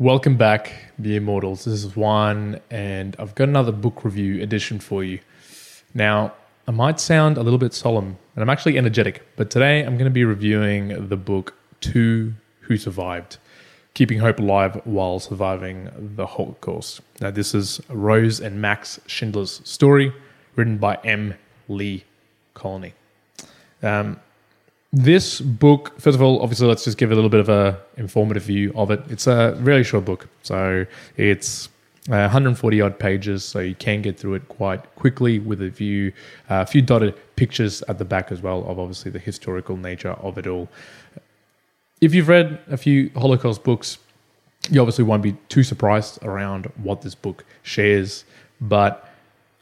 Welcome back, Mere Mortals. This is Juan, and I've got another book review edition for you. Now, I might sound a little bit solemn, and I'm actually energetic, but today I'm going to be reviewing the book Two Who Survived Keeping Hope Alive While Surviving the Holocaust. Now, this is Rose and Max Schindler's story, written by M. Lee Connolly. Um, this book, first of all, obviously, let's just give a little bit of a informative view of it. It's a really short book, so it's uh, 140 odd pages, so you can get through it quite quickly with a view, uh, a few dotted pictures at the back as well of obviously the historical nature of it all. If you've read a few Holocaust books, you obviously won't be too surprised around what this book shares, but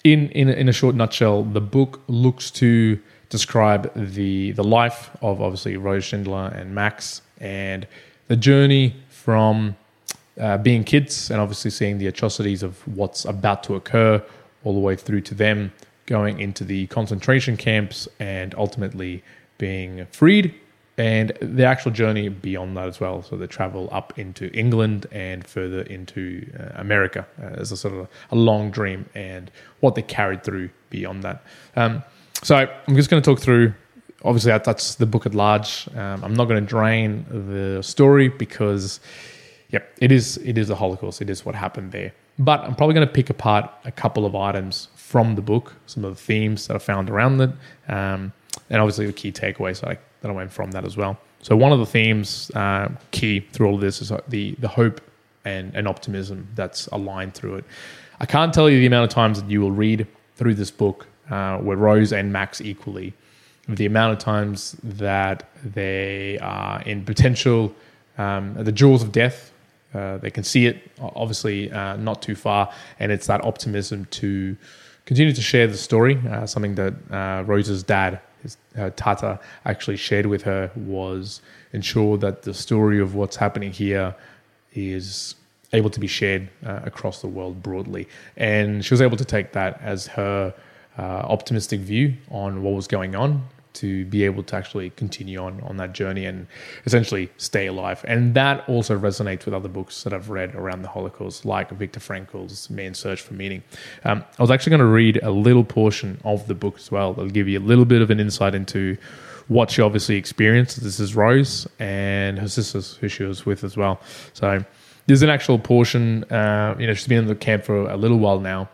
in in in a short nutshell, the book looks to describe the the life of obviously Rose Schindler and Max and the journey from uh, being kids and obviously seeing the atrocities of what's about to occur all the way through to them going into the concentration camps and ultimately being freed and the actual journey beyond that as well. So the travel up into England and further into uh, America uh, as a sort of a long dream and what they carried through beyond that. Um, so I'm just going to talk through. Obviously, that's the book at large. Um, I'm not going to drain the story because, yep, it is it is the Holocaust. It is what happened there. But I'm probably going to pick apart a couple of items from the book, some of the themes that I found around it, um, and obviously the key takeaways that I, that I went from that as well. So one of the themes uh, key through all of this is the the hope and, and optimism that's aligned through it. I can't tell you the amount of times that you will read through this book uh, where Rose and Max equally. The amount of times that they are in potential, um, the jaws of death, uh, they can see it, obviously uh, not too far, and it's that optimism to continue to share the story. Uh, something that uh, Rose's dad, his, uh, Tata, actually shared with her was ensure that the story of what's happening here is able to be shared uh, across the world broadly. And she was able to take that as her uh, optimistic view on what was going on to be able to actually continue on on that journey and essentially stay alive. And that also resonates with other books that I've read around the Holocaust, like Viktor Frankl's Man's Search for Meaning. Um, I was actually going to read a little portion of the book as well. That'll give you a little bit of an insight into what she obviously experienced. This is Rose and her sisters who she was with as well. So there's an actual portion. Uh, you know, she's been in the camp for a little while now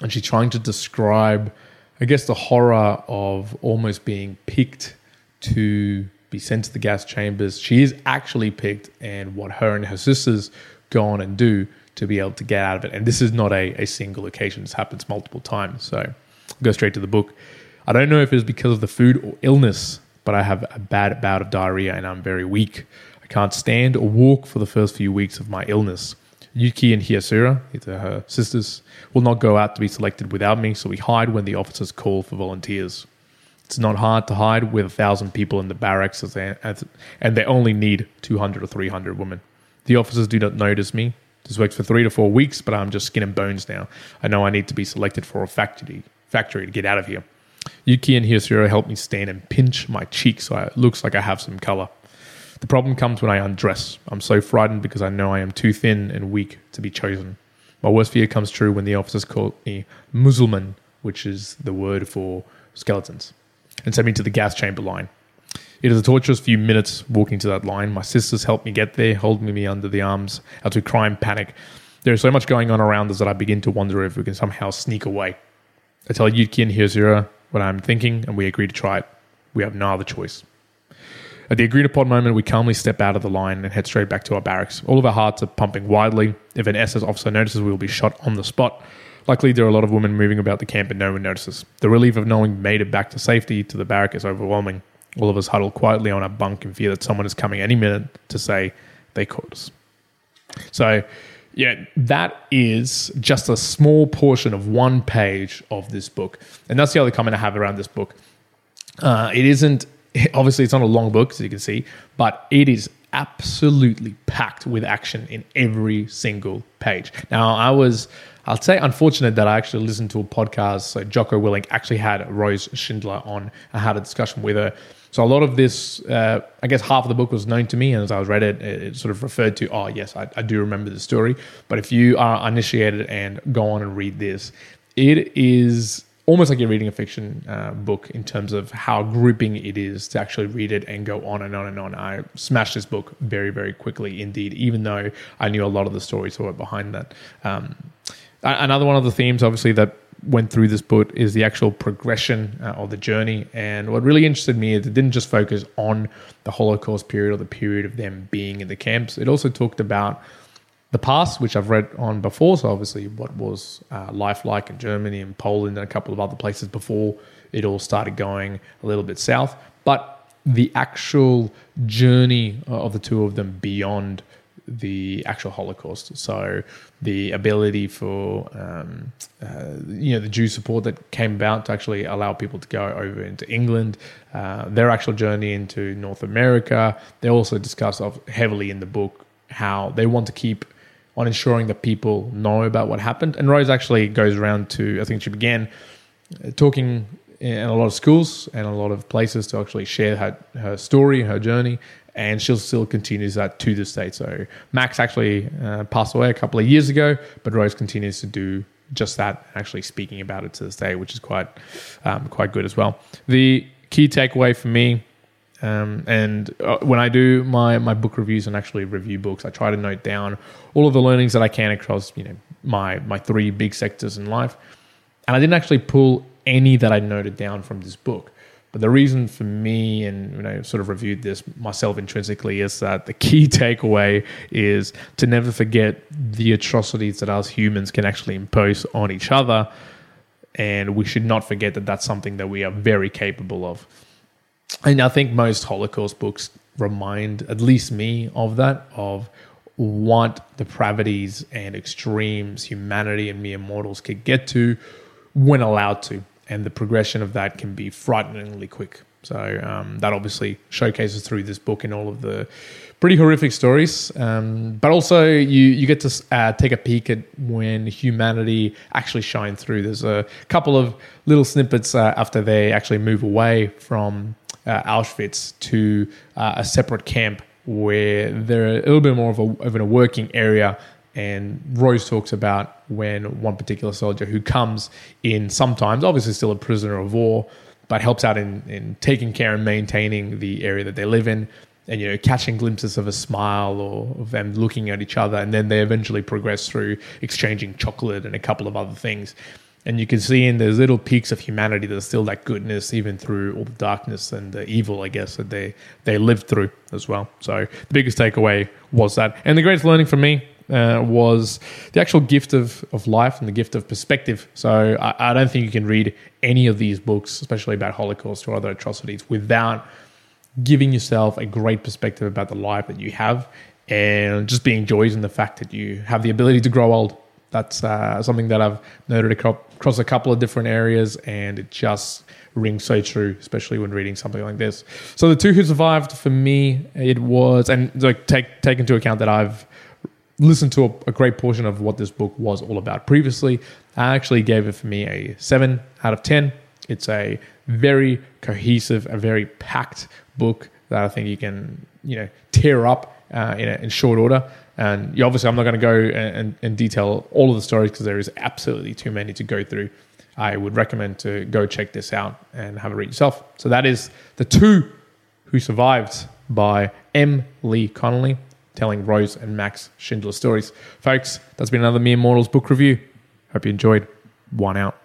and she's trying to describe, I guess, the horror of almost being picked to be sent to the gas chambers. She is actually picked, and what her and her sisters go on and do to be able to get out of it. And this is not a, a single occasion, this happens multiple times. So I'll go straight to the book. I don't know if it's because of the food or illness, but I have a bad bout of diarrhea and I'm very weak. I can't stand or walk for the first few weeks of my illness. Yuki and Hyasura, uh, her sisters, will not go out to be selected without me, so we hide when the officers call for volunteers. It's not hard to hide with a thousand people in the barracks, as they, as, and they only need 200 or 300 women. The officers do not notice me. This works for three to four weeks, but I'm just skin and bones now. I know I need to be selected for a factory, factory to get out of here. Yuki and Hyasura help me stand and pinch my cheek so it looks like I have some color. The problem comes when I undress. I'm so frightened because I know I am too thin and weak to be chosen. My worst fear comes true when the officers call me Musulman, which is the word for skeletons, and send me to the gas chamber line. It is a torturous few minutes walking to that line. My sisters help me get there, holding me under the arms as we cry and panic. There is so much going on around us that I begin to wonder if we can somehow sneak away. I tell Yuki and Hyasura what I'm thinking, and we agree to try it. We have no other choice. At the agreed upon moment, we calmly step out of the line and head straight back to our barracks. All of our hearts are pumping wildly. If an SS officer notices, we will be shot on the spot. Luckily, there are a lot of women moving about the camp and no one notices. The relief of knowing we made it back to safety to the barrack is overwhelming. All of us huddle quietly on our bunk in fear that someone is coming any minute to say they caught us. So, yeah, that is just a small portion of one page of this book. And that's the other comment I have around this book. Uh, it isn't obviously it's not a long book as you can see but it is absolutely packed with action in every single page. Now i was i'll say unfortunate that i actually listened to a podcast so jocko willink actually had rose schindler on. I had a discussion with her. So a lot of this, uh, I guess, half of the book was known to me, and as I was read it, it, it sort of referred to, oh yes, I, I do remember the story. But if you are initiated and go on and read this, it is almost like you're reading a fiction uh, book in terms of how gripping it is to actually read it and go on and on and on. I smashed this book very, very quickly indeed, even though I knew a lot of the stories that were behind that. Um, another one of the themes, obviously, that went through this book is the actual progression uh, of the journey. And what really interested me is it didn't just focus on the Holocaust period or the period of them being in the camps, it also talked about the past, which I've read on before. So obviously, what was uh, life like in Germany and Poland and a couple of other places before it all started going a little bit south. But the actual journey of the two of them beyond the actual Holocaust. So the ability for um, uh, you know the Jew support that came about to actually allow people to go over into England, uh, their actual journey into North America. They also discuss heavily in the book how they want to keep on ensuring that people know about what happened. And Rose actually goes around to, I think she began uh, talking in a lot of schools and a lot of places to actually share her, her story, her journey, and she'll still continues that to this day. So Max actually uh, passed away a couple of years ago, but Rose continues to do just that, actually speaking about it to this day, which is quite um, quite good as well. The key takeaway for me um, and uh, when I do my, my book reviews and actually review books, I try to note down all of the learnings that I can across you know my my three big sectors in life. And I didn't actually pull any that I noted down from this book. But the reason for me, and you know, sort of reviewed this myself intrinsically, is that the key takeaway is to never forget the atrocities that us humans can actually impose on each other, and we should not forget that that's something that we are very capable of. And I think most Holocaust books remind at least me of that, of what depravities and extremes humanity and mere mortals could get to when allowed to. And the progression of that can be frighteningly quick. So um, that obviously showcases through this book and all of the pretty horrific stories. Um, but also, you you get to uh, take a peek at when humanity actually shines through. There's a couple of little snippets uh, after they actually move away from uh, Auschwitz to uh, a separate camp where they're a little bit more of a, of a working area. And Rose talks about when one particular soldier who comes in sometimes, obviously still a prisoner of war, but helps out in, in taking care and maintaining the area that they live in and you know catching glimpses of a smile or of them looking at each other and then they eventually progress through exchanging chocolate and a couple of other things and you can see in those little peaks of humanity there's still that goodness even through all the darkness and the evil i guess that they they lived through as well. So the biggest takeaway was that. And the greatest learning for me uh, was the actual gift of, of life and the gift of perspective. So I, I don't think you can read any of these books, especially about Holocaust or other atrocities, without giving yourself a great perspective about the life that you have and just being joyous in the fact that you have the ability to grow old. That's uh, something that I've noted across a couple of different areas, and it just rings so true, especially when reading something like this. So the two who survived for me, it was, and like take take into account that I've listened to a, a great portion of what this book was all about previously. I actually gave it for me a seven out of ten. It's a very cohesive, a very packed book that I think you can you know tear up uh, in, a, in short order. And obviously, I'm not going to go and, and, detail all of the stories because there is absolutely too many to go through. I would recommend to go check this out and have a read yourself. So that is The Two Who Survived by M. Lee Connolly, telling Rose and Max Schindler stories. Folks, that's been another Mere Mortals book review. Hope you enjoyed. Juan out.